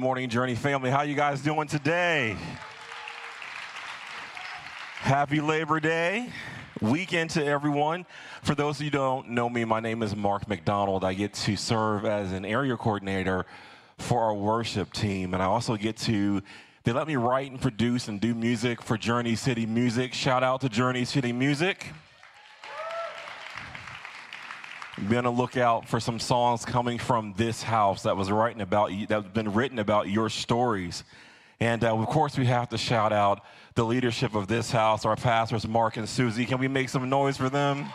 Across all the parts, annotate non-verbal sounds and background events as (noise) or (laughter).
Morning, Journey family. How you guys doing today? Happy Labor Day weekend to everyone. For those of you who don't know me, my name is Mark McDonald. I get to serve as an area coordinator for our worship team, and I also get to they let me write and produce and do music for Journey City Music. Shout out to Journey City Music. Be on the lookout for some songs coming from this house that was writing about you, that's been written about your stories. And uh, of course, we have to shout out the leadership of this house, our pastors, Mark and Susie. Can we make some noise for them?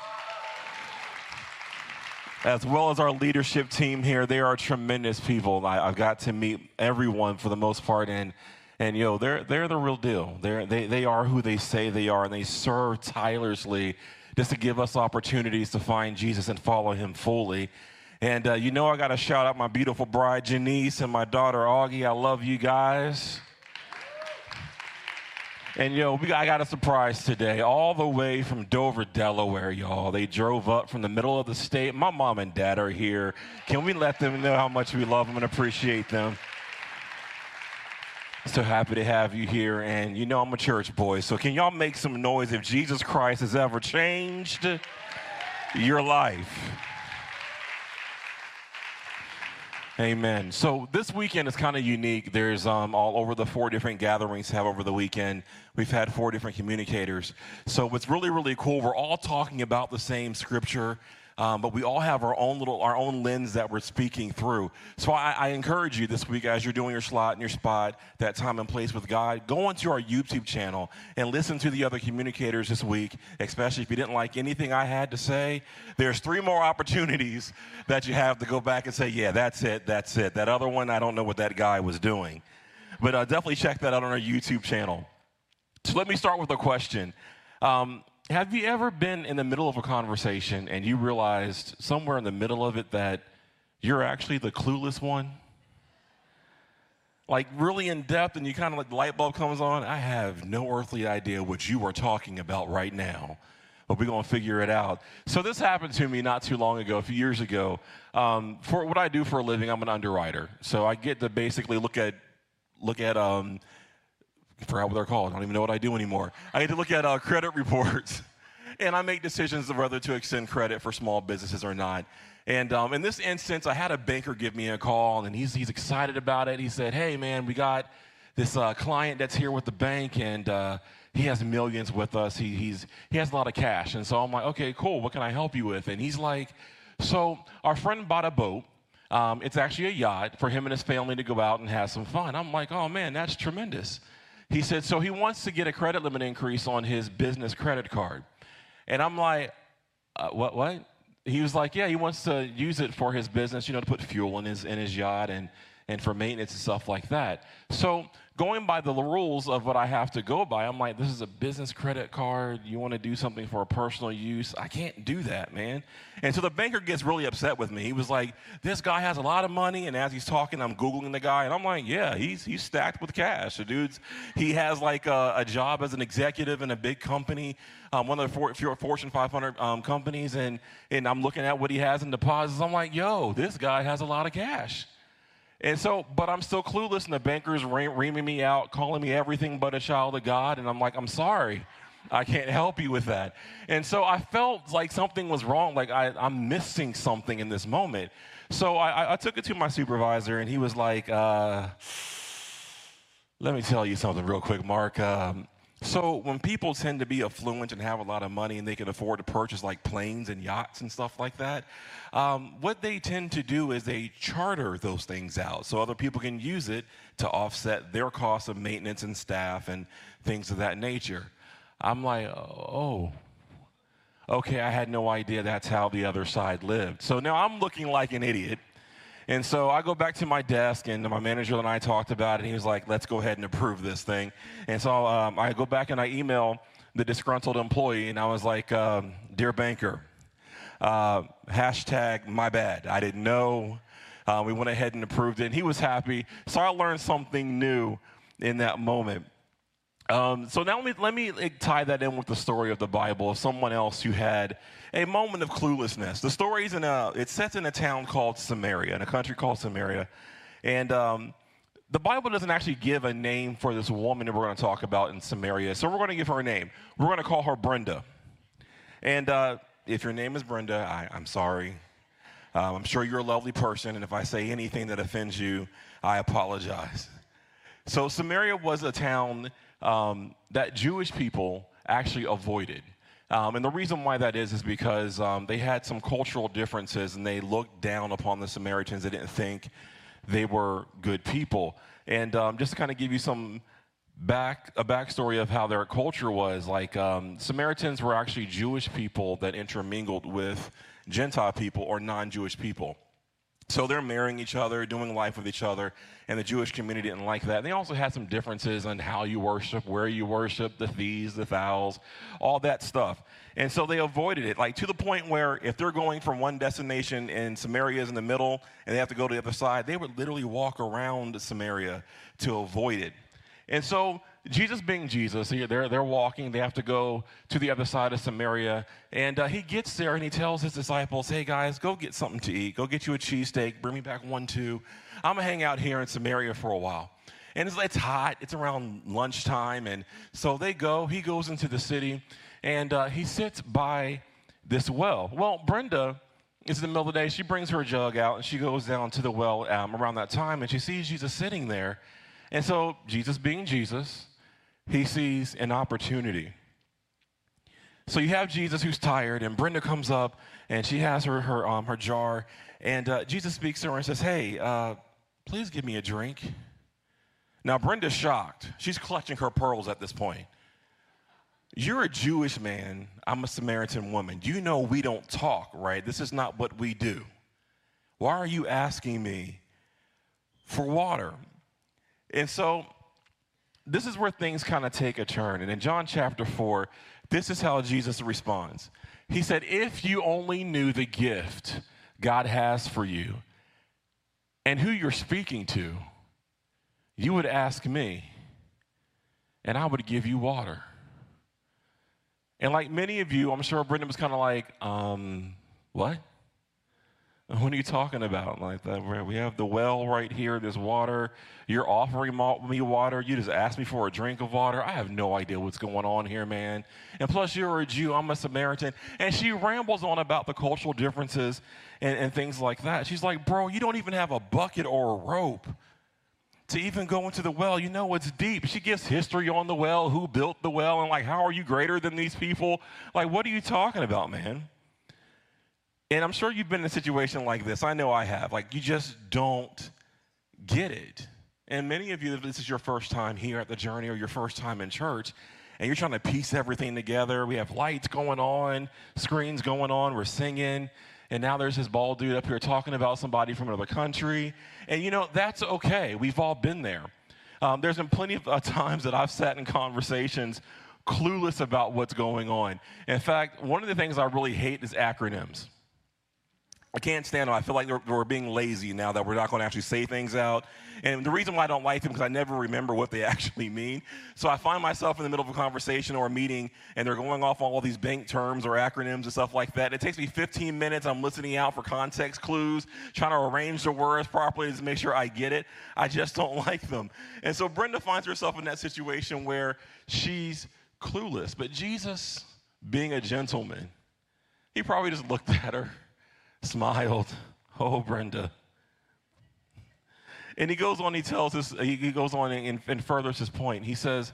As well as our leadership team here, they are tremendous people. I, have got to meet everyone for the most part, and and yo, they're they're the real deal. They're, they they are who they say they are, and they serve tirelessly just to give us opportunities to find Jesus and follow him fully. And uh, you know, I got to shout out my beautiful bride, Janice, and my daughter, Augie. I love you guys. And yo, we, I got a surprise today, all the way from Dover, Delaware, y'all. They drove up from the middle of the state. My mom and dad are here. Can we let them know how much we love them and appreciate them? So happy to have you here. And you know, I'm a church boy. So can y'all make some noise if Jesus Christ has ever changed your life? Amen. So this weekend is kind of unique. There's um, all over the four different gatherings have over the weekend. We've had four different communicators. So what's really, really cool, we're all talking about the same scripture um, but we all have our own little, our own lens that we're speaking through. So I, I, encourage you this week as you're doing your slot and your spot, that time and place with God, go onto our YouTube channel and listen to the other communicators this week, especially if you didn't like anything I had to say. There's three more opportunities that you have to go back and say, yeah, that's it, that's it. That other one, I don't know what that guy was doing. But uh, definitely check that out on our YouTube channel. So let me start with a question. Um, have you ever been in the middle of a conversation and you realized somewhere in the middle of it that you're actually the clueless one? Like really in depth, and you kind of like the light bulb comes on. I have no earthly idea what you are talking about right now, but we're gonna figure it out. So this happened to me not too long ago, a few years ago. Um, for what I do for a living, I'm an underwriter, so I get to basically look at look at um, I forgot what they're called. I don't even know what I do anymore. I get to look at uh, credit reports, (laughs) and I make decisions of whether to extend credit for small businesses or not. And um, in this instance, I had a banker give me a call, and he's, he's excited about it. He said, Hey, man, we got this uh, client that's here with the bank, and uh, he has millions with us. He, he's, he has a lot of cash. And so I'm like, Okay, cool. What can I help you with? And he's like, So our friend bought a boat. Um, it's actually a yacht for him and his family to go out and have some fun. I'm like, Oh, man, that's tremendous. He said, so he wants to get a credit limit increase on his business credit card. And I'm like, uh, what, what? He was like, yeah, he wants to use it for his business, you know, to put fuel in his, in his yacht and, and for maintenance and stuff like that. So going by the rules of what I have to go by, I'm like, this is a business credit card. You want to do something for a personal use? I can't do that, man. And so the banker gets really upset with me. He was like, this guy has a lot of money. And as he's talking, I'm Googling the guy. And I'm like, yeah, he's, he's stacked with cash. The dude's, he has like a, a job as an executive in a big company, um, one of the Fortune 500 um, companies. And, and I'm looking at what he has in deposits. I'm like, yo, this guy has a lot of cash. And so, but I'm still clueless, and the banker's reaming me out, calling me everything but a child of God. And I'm like, I'm sorry. I can't help you with that. And so I felt like something was wrong, like I, am missing something in this moment. So I, I, took it to my supervisor, and he was like, uh, Let me tell you something real quick, Mark. Um, so when people tend to be affluent and have a lot of money and they can afford to purchase like planes and yachts and stuff like that, um, what they tend to do is they charter those things out so other people can use it to offset their costs of maintenance and staff and things of that nature. I'm like, oh, okay, I had no idea that's how the other side lived. So now I'm looking like an idiot and so I go back to my desk, and my manager and I talked about it. He was like, let's go ahead and approve this thing. And so um, I go back and I email the disgruntled employee, and I was like, um, Dear banker, uh, hashtag my bad. I didn't know. Uh, we went ahead and approved it, and he was happy. So I learned something new in that moment. Um, so now let me, let me tie that in with the story of the Bible of someone else who had a moment of cluelessness. The story is in a, it's set in a town called Samaria, in a country called Samaria. And um, the Bible doesn't actually give a name for this woman that we're going to talk about in Samaria. So we're going to give her a name. We're going to call her Brenda. And uh, if your name is Brenda, I, am sorry. Um, I'm sure you're a lovely person. And if I say anything that offends you, I apologize. So Samaria was a town um, that Jewish people actually avoided. Um, and the reason why that is is because um, they had some cultural differences and they looked down upon the Samaritans. They didn't think they were good people. And um, just to kind of give you some back a backstory of how their culture was, like um, Samaritans were actually Jewish people that intermingled with Gentile people or non-Jewish people. So they're marrying each other, doing life with each other, and the Jewish community didn't like that. And they also had some differences on how you worship, where you worship, the fees, the vows, all that stuff. And so they avoided it, like to the point where if they're going from one destination and Samaria is in the middle and they have to go to the other side, they would literally walk around Samaria to avoid it. And so Jesus being Jesus, they're, they're walking, they have to go to the other side of Samaria. And uh, he gets there and he tells his disciples, hey guys, go get something to eat. Go get you a cheesesteak, bring me back one, two. I'm to hang out here in Samaria for a while. And it's, it's, hot, it's around lunchtime. And so they go, he goes into the city and uh, he sits by this well. Well, Brenda is in the middle of the day. She brings her jug out and she goes down to the well um, around that time and she sees Jesus sitting there. And so, Jesus being Jesus, he sees an opportunity. So you have Jesus who's tired, and Brenda comes up and she has her, her, um, her jar, and uh, Jesus speaks to her and says, Hey, uh, please give me a drink. Now, Brenda's shocked. She's clutching her pearls at this point. You're a Jewish man, I'm a Samaritan woman. You know we don't talk, right? This is not what we do. Why are you asking me for water? And so this is where things kind of take a turn. And in John chapter 4, this is how Jesus responds. He said, If you only knew the gift God has for you and who you're speaking to, you would ask me, and I would give you water. And like many of you, I'm sure Brenda was kind of like, um, what? (laughs) What are you talking about? Like that, we have the well right here. There's water. You're offering me water. You just asked me for a drink of water. I have no idea what's going on here, man. And plus, you're a Jew. I'm a Samaritan. And she rambles on about the cultural differences and, and things like that. She's like, bro, you don't even have a bucket or a rope to even go into the well. You know it's deep. She gives history on the well, who built the well, and like, how are you greater than these people? Like, what are you talking about, man? And I'm sure you've been in a situation like this. I know I have. Like, you just don't get it. And many of you, if this is your first time here at the journey or your first time in church, and you're trying to piece everything together. We have lights going on, screens going on, we're singing, and now there's this bald dude up here talking about somebody from another country. And you know, that's okay. We've all been there. Um, there's been plenty of uh, times that I've sat in conversations clueless about what's going on. In fact, one of the things I really hate is acronyms. I can't stand them. I feel like we're being lazy now that we're not going to actually say things out. And the reason why I don't like them because I never remember what they (laughs) actually mean. So I find myself in the middle of a conversation or a meeting and they're going off on all these bank terms or acronyms and stuff like that. It takes me 15 minutes. I'm listening out for context clues, trying to arrange the words properly to make sure I get it. I just don't (laughs) like them. And so Brenda finds herself in that situation where she's clueless. But Jesus, being a gentleman, he probably just looked (laughs) at her smiled. Oh, Brenda. And he goes on, he tells us, he goes on and, and furthers his point. He says,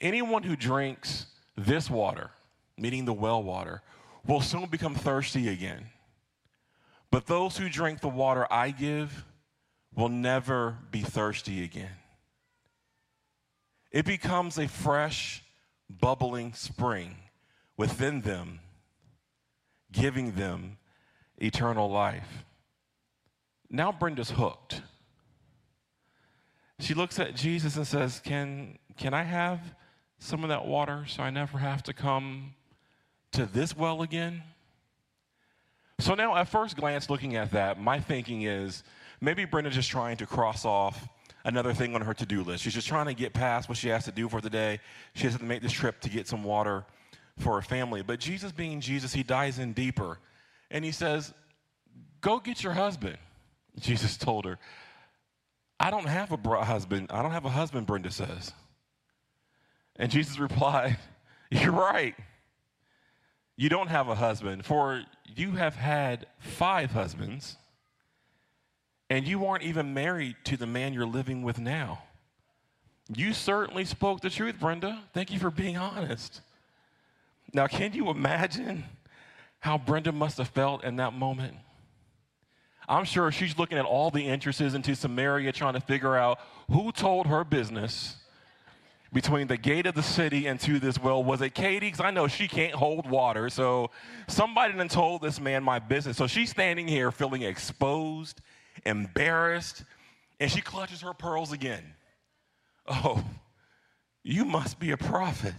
Anyone who drinks this water, meaning the well water, will soon become thirsty again. But those who drink the water I give will never be thirsty again. It becomes a fresh, bubbling spring within them, giving them eternal life. Now Brenda's hooked. She looks at Jesus and says, Can, can I have some of that water so I never have to come to this well again? So now, at first glance, looking at that, my thinking is maybe Brenda's just trying to cross off another thing on her to do list. She's just trying to get past what she has to do for the day. She has to make this trip to get some water for her family. But Jesus, being Jesus, he dives in deeper and he says, Go get your husband. (laughs) Jesus told her, I don't have a husband. I don't have a husband, Brenda says. And Jesus (laughs) replied, You're right. You don't have a husband, for you have had five husbands, and you aren't even married to the man you're living with now. You certainly spoke the truth, Brenda. Thank you for being honest. Now, can you imagine how Brenda must have felt in that moment? I'm sure she's looking at all the entrances into Samaria trying to figure out who told her business between the gate of the city and to this well. Was it Katie? Because I know she can't hold water. So somebody done told this man my business. So she's standing here feeling exposed, embarrassed, and she clutches her pearls again. Oh, you must be a prophet.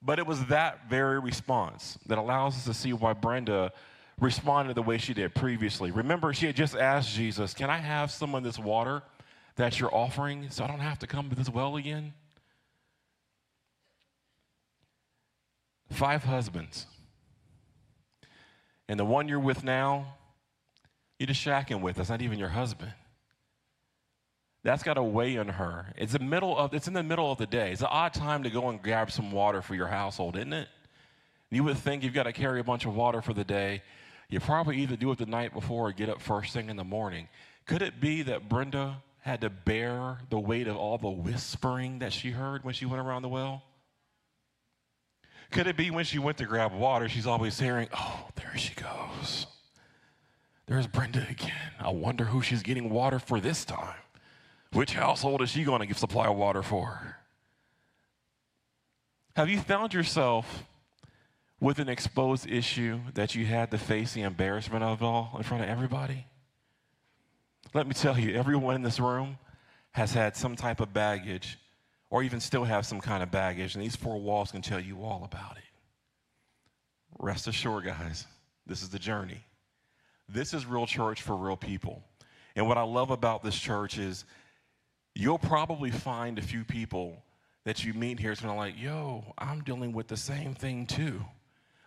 But it was that very response that allows us to see why Brenda responded the way she did previously. Remember, she had just asked Jesus, Can I have some of this water that you're offering so I don't have to come to this well again? Five husbands. And the one you're with now, you're just shacking with. That's not even your husband. That's got to weigh on her. It's the middle of it's in the middle of the day. It's an odd time to go and grab some water for your household, isn't it? You would think you've got to carry a bunch of water for the day. You probably either do it the night before or get up first thing in the morning. Could it be that Brenda had to bear the weight of all the whispering that she heard when she went around the well? Could it be when she went to grab water, she's always hearing, oh, there she goes. There's Brenda again. I wonder who she's getting water for this time. Which household is she going to give supply water for? Have you found yourself with an exposed issue that you had to face the embarrassment of it all in front of everybody? Let me tell you, everyone in this room has had some type of baggage or even still have some kind of baggage, and these four walls can tell you all about it. Rest assured, guys, this is the journey. This is real church for real people. And what I love about this church is you'll probably find a few people that you meet here. It's kind of like, yo, I'm dealing with the same thing too.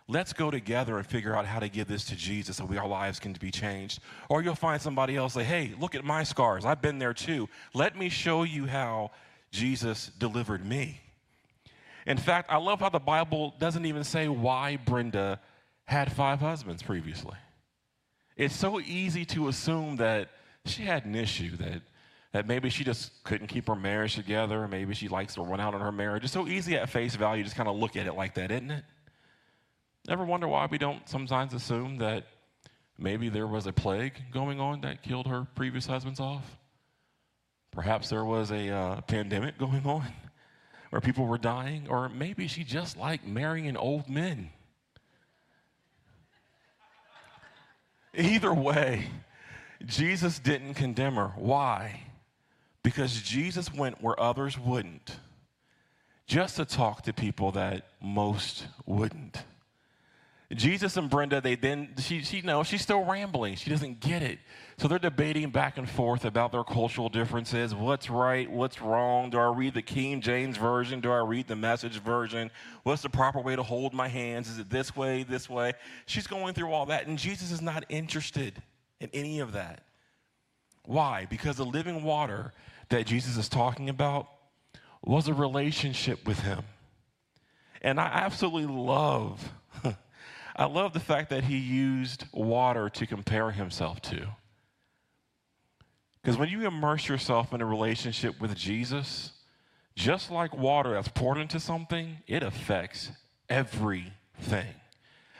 Let's go together and figure out how to give this to Jesus so we, our lives can be changed. Or you'll find somebody else say, hey, look at my scars. I've been there too. Let me show you how Jesus delivered me. In fact, I love how the Bible doesn't even say why Brenda had five husbands previously. It's so easy to assume that she had an issue, that that maybe she just couldn't keep her marriage together. Maybe she likes to run out on her marriage. It's so easy at face value, just kind of look at it like that, isn't it? Ever wonder why we don't sometimes assume that maybe there was a plague going on that killed her previous husbands off? Perhaps there was a uh, pandemic going on (laughs) where people were dying, or maybe she just liked marrying old men. Either way, Jesus didn't condemn her. Why? Because Jesus went where others wouldn't, just to talk to people that most wouldn't. Jesus and Brenda, they then, she, she knows she's still rambling. She doesn't get it. So they're debating back and forth about their cultural differences. What's right? What's wrong? Do I read the King James Version? Do I read the message version? What's the proper way to hold my hands? Is it this way, this way? She's going through all that, and Jesus is not interested in any of that. Why? Because the living water that Jesus is talking about was a relationship with him. And I absolutely love, (laughs) I love the fact that he used water to compare himself to. Because when you immerse yourself in a relationship with Jesus, just like water that's poured into something, it affects everything.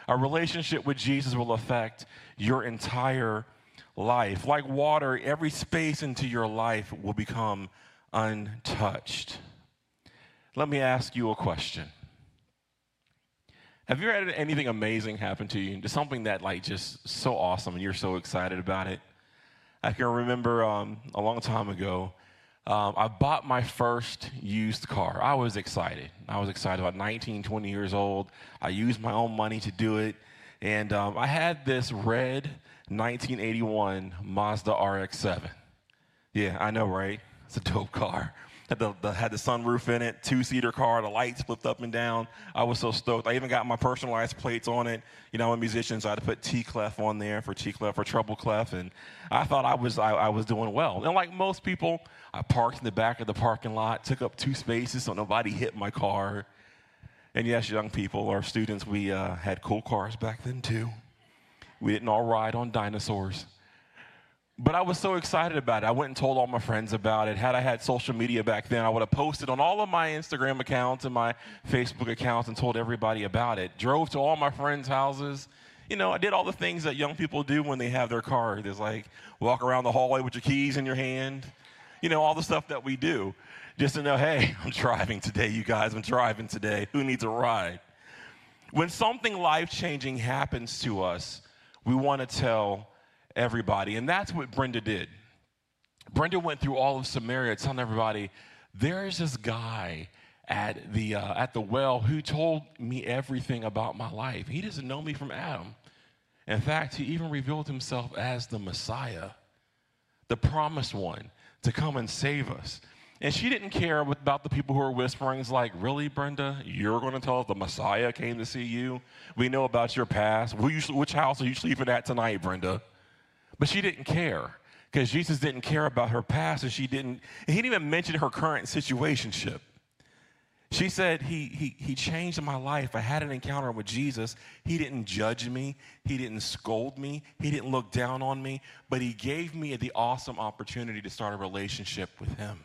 A relationship with Jesus will affect your entire life. Like water, every space into your life will become untouched. Let me ask you a question. Have you ever had anything amazing happen to you? Just something that like just so awesome and you're so excited about it? I can remember um, a long time ago, um, I bought my first used car. I was excited. I was excited about 19, 20 years old. I used my own money to do it. And um, I had this red 1981 Mazda RX 7. Yeah, I know, right? It's a dope car. Had the, the, had the sunroof in it, two seater car, the lights flipped up and down. I was so stoked. I even got my personalized plates on it. You know, I'm a musician, so I had to put T clef on there for T clef for treble clef, and I thought I was I, I was doing well. And like most people, I parked in the back of the parking lot, took up two spaces so nobody hit my car. And yes, young people or students, we uh, had cool cars back then too. We didn't all ride on dinosaurs. But I was so excited about it. I went and told all my friends about it. Had I had social media back then, I would have posted on all of my Instagram accounts and my Facebook accounts and told everybody about it. Drove to all my friends' houses. You know, I did all the things that young people do when they have their car. There's like walk around the hallway with your keys in your hand. You know, all the stuff that we do. Just to know, hey, (laughs) I'm driving today, you guys. I'm driving today. Who needs a ride? When something life changing happens to us, we want to tell everybody. And that's what Brenda did. Brenda went through all of Samaria telling everybody, there's this guy at the, uh, at the well who told me everything about my life. He doesn't know me from Adam. In fact, he even revealed himself as the Messiah, the promised one to come and save us. And she didn't care about the people who were whispering, it's like, really, Brenda? You're going to tell us the Messiah came to see you? We know about your past. Which house are you sleeping at tonight, Brenda? But she didn't care because Jesus didn't care about her past and she didn't, he didn't even mention her current situationship. She said, he, he, he changed my life. I had an encounter with Jesus. He didn't judge me. He didn't scold me. He didn't look down on me, but he gave me the awesome opportunity to start a relationship with him.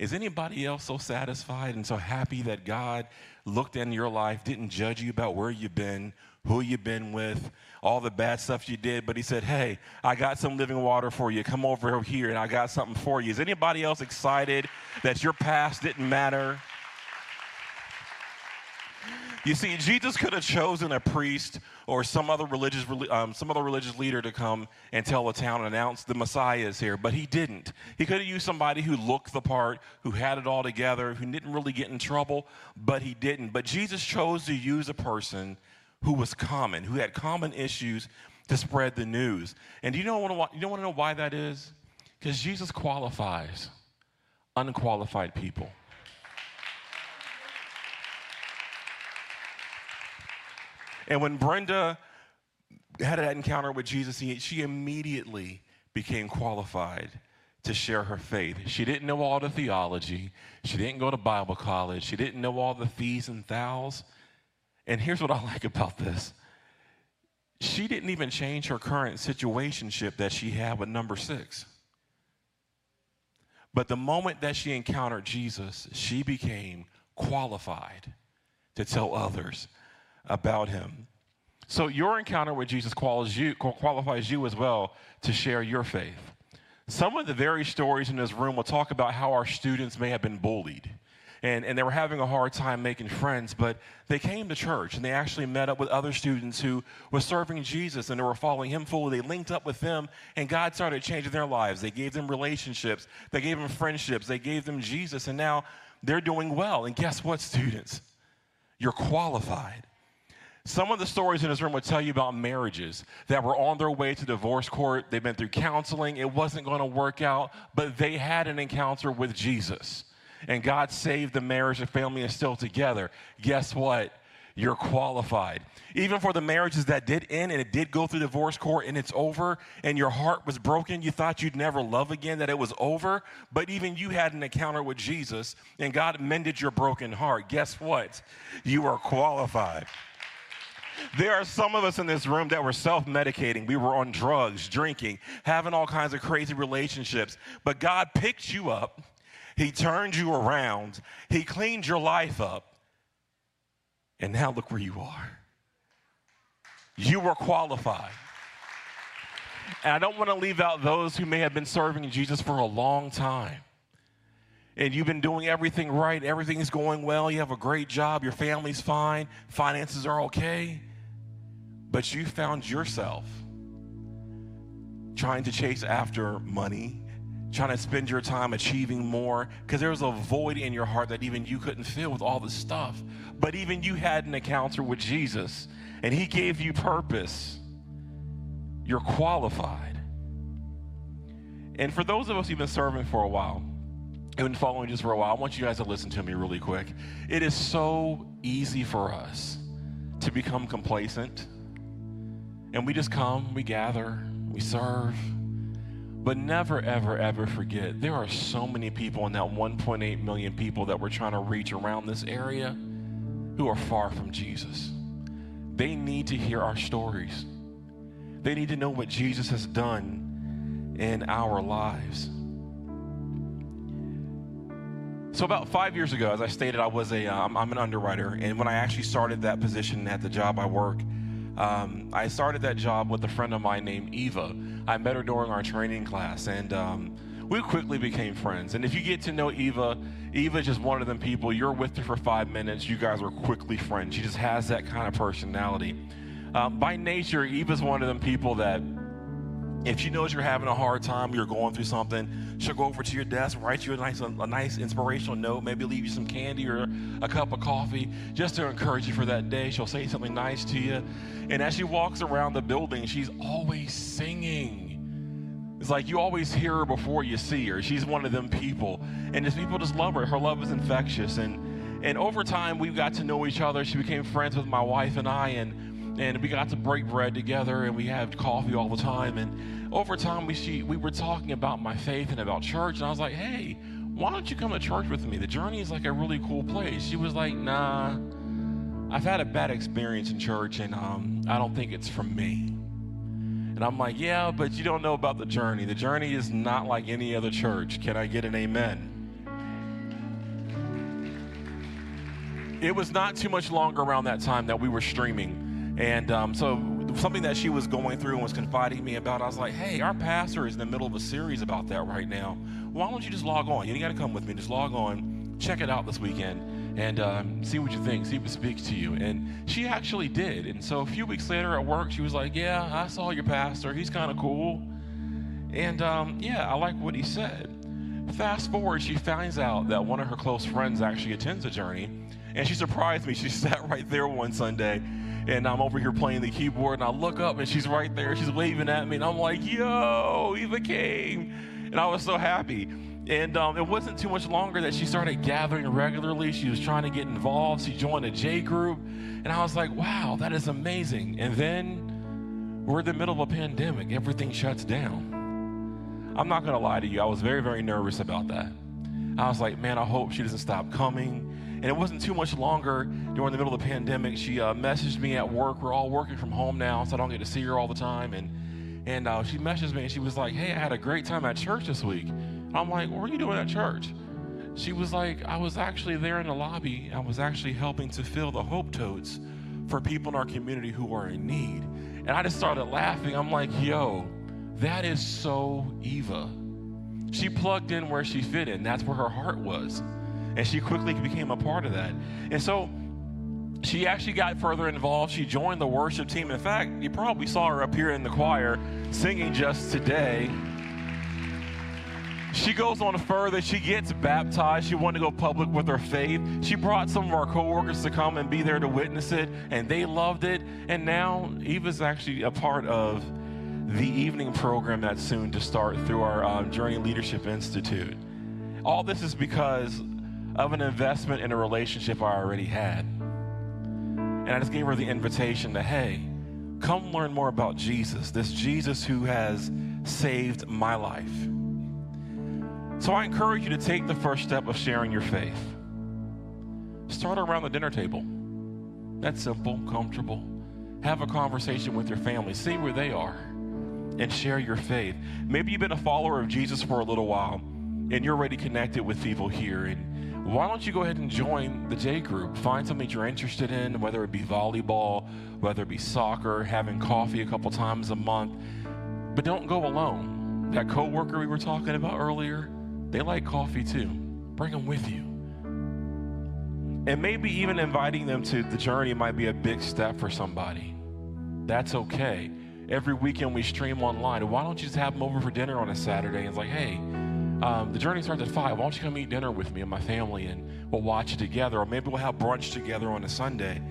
Is anybody else so satisfied and so happy that God looked in your life, didn't judge you about where you've been, who you've been with, all the bad stuff you did, but he said, Hey, I got some living water for you. Come over here and I got something for you. Is anybody else excited that your past didn't matter? You see, Jesus could have chosen a priest or some other religious, um, some other religious leader to come and tell the town and announce the Messiah is here, but he didn't. He could have used somebody who looked the part, who had it all together, who didn't really get in trouble, but he didn't. But Jesus chose to use a person who was common, who had common issues to spread the news. And do you know what you don't want to know why that is? Because Jesus qualifies unqualified people. And when Brenda had that encounter with Jesus, she immediately became qualified to share her faith. She didn't know all the theology. She didn't go to Bible college. She didn't know all the fees and thous. And here's what I (laughs) like about this she didn't even change her current situationship that she had with number six. But the moment that she encountered Jesus, she became qualified to tell others about him. So your encounter with Jesus qualifies you, qualifies you as well to share your faith. Some of the very stories in this room will talk about how our students may have been bullied and, and they were having a hard time making friends, but they came to church and they actually met up with other students who were serving Jesus and they were following him fully. They linked up with them, and God started changing their lives. They gave them relationships, they gave them friendships, they gave them Jesus, and now they're doing well. And guess what, students? You're qualified. Some of the stories in this room will tell you about marriages that were on their way to divorce court. They've been through counseling. It wasn't going to work out, but they had an encounter with Jesus and God saved the marriage the family is still together, guess what? You're qualified. Even for the marriages that did end and it did go through divorce court and it's over and your heart was broken, you thought you'd never love again, that it was over, but even you had an encounter with Jesus and God mended your broken heart. Guess what? You are qualified. There are some of us in this room that were self medicating. We were on drugs, drinking, having all kinds of crazy relationships. But God picked you up he turned you around. He cleaned your life up. And now look where you are. You were qualified. And I don't want to leave out those who may have been serving Jesus for a long time. And you've been doing everything right, everything's going well, you have a great job, your family's fine, finances are okay. But you found yourself trying to chase after money trying to spend your time achieving more because there was a void in your heart that even you couldn't fill with all the stuff. But even you had an encounter with Jesus and He gave you purpose. You're qualified. And for those of us who've been serving for a while, been following just for a while, I want you guys to listen to me really quick. It is so easy for us to become complacent. And we just come, we gather, we serve. But never, ever, ever forget there are so many people in that 1.8 million people that we're trying to reach around this area who are far from Jesus. They need to hear our stories, they need to know what Jesus has done in our lives. So about five years ago, as I stated, I was a am uh, an underwriter, and when I actually started that position at the job I work, um, I started that job with a friend of mine named Eva. I met her during our training class, and um, we quickly became friends. And if you get to know Eva, Eva is just one of them people. You're with her for five minutes, you guys are quickly friends. She just has that kind of personality. Um, by nature, Eva's one of them people that if she knows you're having a hard time, you're going through something, she'll go over to your desk, write you a nice, a nice inspirational note, maybe leave you some candy or a cup of coffee just to encourage you for that day. She'll say something nice to you. And as she walks around the building, she's always singing. It's like you always hear her before you see her. She's one of them people. And just people just love her. Her love is infectious. And and over time we got to know each other. She became friends with my wife and I and and we got to break bread together and we had coffee all the time and over time we she, we were talking about my faith and about church and I was like, "Hey, why don't you come to church with me? The journey is like a really cool place." She was like, "Nah, I've had a bad experience in church and um, I don't think it's for me." And I'm like, "Yeah, but you don't know about the journey. The journey is not like any other church. Can I get an amen?" It was not too much longer around that time that we were streaming and um, so something that she was going through and was confiding me about, I was like, hey, our pastor is in the middle of a series about that right now. Why don't you just log on? You ain't got to come with me. Just log on, check it out this weekend, and um, see what you think, see if it speaks to you. And she actually did. And so a few weeks later at work, she was like, yeah, I saw your pastor. He's kind of cool. And um, yeah, I like what he said. Fast forward, she finds out that one of her close friends actually attends a journey. And she surprised me. She (laughs) sat right there one Sunday and I'm over here playing the keyboard, and I look up, and she's right there. She's waving at me, and I'm like, "Yo, Eva came!" And I was so happy. And um, it wasn't too much longer that she started gathering regularly. She was trying to get involved. She joined a J group, and I was like, "Wow, that is amazing!" And then we're in the middle of a pandemic. Everything shuts down. I'm not gonna lie to you. I was very, very nervous about that. I was like, "Man, I hope she doesn't stop coming." And it wasn't too much longer during the middle of the pandemic. She uh, messaged me at work. We're all working from home now, so I don't get to see her all the time. And and uh, she messaged me and she was like, "Hey, I had a great time at church this week." I'm like, "What are you doing at church?" She was like, "I was actually there in the lobby. I was actually helping to fill the hope totes for people in our community who are in need." And I just started laughing. I'm like, "Yo, that is so Eva." She plugged in where she fit in. That's where her heart was. And she quickly became a part of that. And so she actually got further involved. She joined the worship team. In fact, you probably saw her up here in the choir singing just today. She goes on further. She gets baptized. She wanted to go public with her faith. She brought some of our coworkers to come and be there to witness it, and they loved it. And now Eva's actually a part of the evening program that's soon to start through our um, Journey Leadership Institute. All this is because of an investment in a relationship I already had. And I just gave her the invitation to, hey, come learn more about Jesus, this Jesus who has saved my life. So I encourage you to take the first step of sharing your faith. Start around the dinner table. That's simple, comfortable. Have a conversation with your family, see where they are, and share your faith. Maybe you've been a follower of Jesus for a little while and you're already connected with people here and why don't you go ahead and join the J group? Find something that you're interested in, whether it be volleyball, whether it be soccer, having coffee a couple times a month. But don't go alone. That coworker we were talking about earlier, they like coffee too. Bring them with you. And maybe even inviting them to the journey might be a big step for somebody. That's okay. Every weekend we stream online. Why don't you just have them over for dinner on a Saturday and it's like, hey, um, the journey starts at 5. Why don't you come eat dinner with me and my family and we'll watch it together? Or maybe we'll have brunch together on a Sunday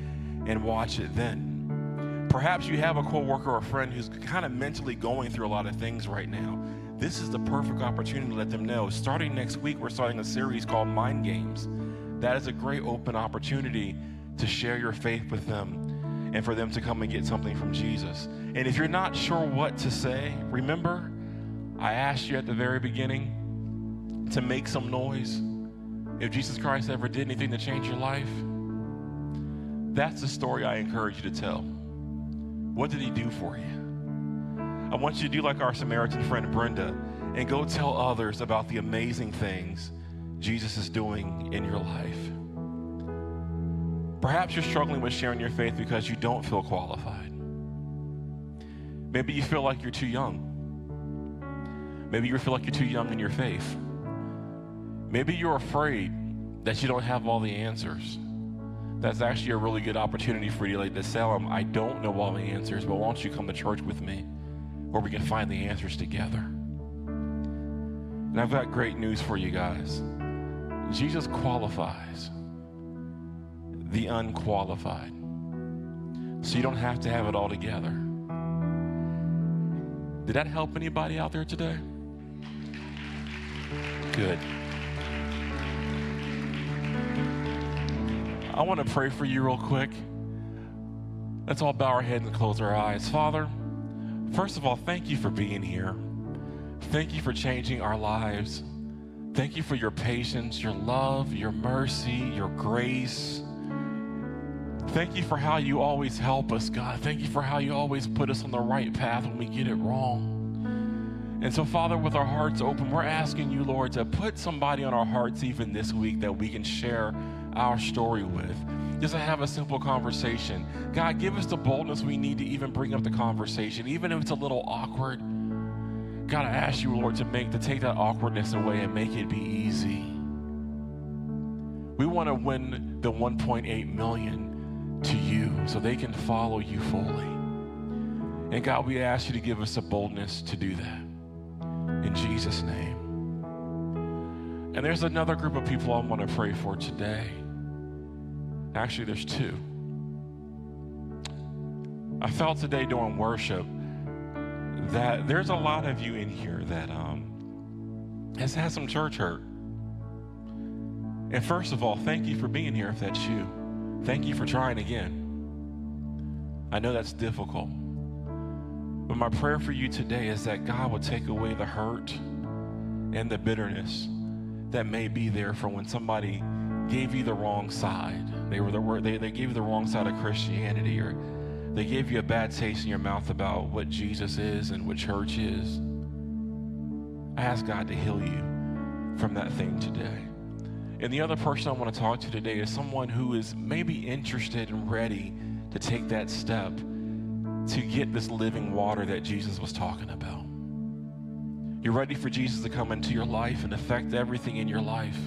and watch it then. Perhaps you have a coworker or a friend who's kind of mentally going through a lot of things right now. this is the perfect opportunity to let them know. Starting next week, we're starting a series called Mind Games. That is a great open opportunity to share your faith with them and for them to come and get something from Jesus. And if you're not sure what to say, remember, I asked you at the very beginning to make some noise. If Jesus Christ ever did anything to change your life, that's the story I encourage you to tell. What did he do for you? I want you to do like our Samaritan friend Brenda and go tell others about the amazing things Jesus is doing in your life. Perhaps you're struggling with sharing your faith because you don't feel qualified. Maybe you feel like you're too young. Maybe you feel like you're too young in your faith. Maybe you're afraid that you don't have all the answers. That's actually a really good opportunity for you to, like, them, um, I don't know all the answers, but why don't you come to church with me where we can find the answers together? And I've got great news for you guys. Jesus qualifies the unqualified. So you don't have to have it all together. Did that help anybody out there today? Good. I want to pray for you real quick. Let's all bow our heads and close our eyes. Father, first of all, thank you for being here. Thank you for changing our lives. Thank you for your patience, your love, your mercy, your grace. Thank you for how you always help us, God. Thank you for how you always put us on the right path when we get it wrong. And so, Father, with our hearts open, we're asking you, Lord, to put somebody on our hearts even this week that we can share our story with. Just to have a simple conversation. God, give us the boldness we need to even bring up the conversation, even if it's a little awkward. God, I ask you, Lord, to make to take that awkwardness away and make it be easy. We want to win the 1.8 million to you so they can follow you fully. And God, we ask you to give us the boldness to do that in Jesus' name. And there's another group of people I want to pray for today. Actually, there's two. I felt today during worship that there's a lot of you in here that um, has had some church hurt. And first of all, thank you for being here if that's you. Thank you for trying again. I know that's difficult. But my prayer for you today is that God will take away the hurt and the bitterness that may be there from when somebody gave you the wrong side. They were the they, they gave you the wrong side of Christianity or they gave you a bad taste in your mouth about what Jesus is and what church is. I ask God to heal you from that thing today. And the other person I want to talk to today is someone who is maybe interested and ready to take that step to get this living water that Jesus was talking about. You're ready for Jesus to come into your life and affect everything in your life.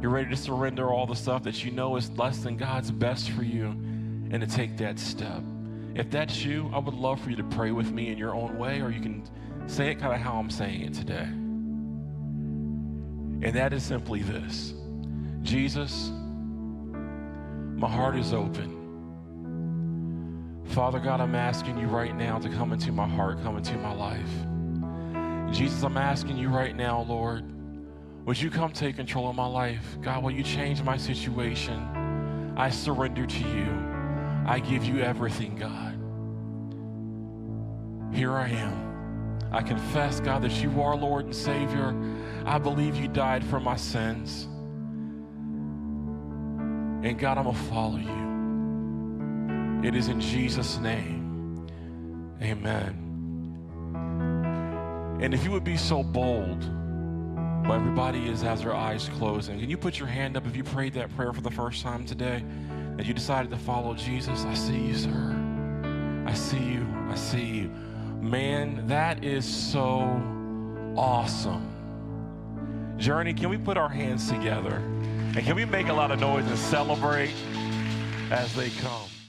You're ready to surrender all the stuff that you know is less than God's best for you and to take that step. If that's you, I would love for you to pray with me in your own way, or you can say it kind of how I'm saying it today. And that is simply this Jesus, my heart is open. Father God, I'm asking you right now to come into my heart, come into my life. Jesus, I'm asking you right now, Lord, would you come take control of my life? God, will you change my situation? I surrender to you. I give you everything, God. Here I am. I confess, God, that you are Lord and Savior. I believe you died for my sins. And God, I'm going to follow you. It is in Jesus' name. Amen. And if you would be so bold, while everybody is has their eyes closed, and can you put your hand up if you prayed that prayer for the first time today, and you decided to follow Jesus? I see you, sir. I see you. I see you. Man, that is so awesome. Journey, can we put our hands together? And can we make a lot of noise and celebrate as they come?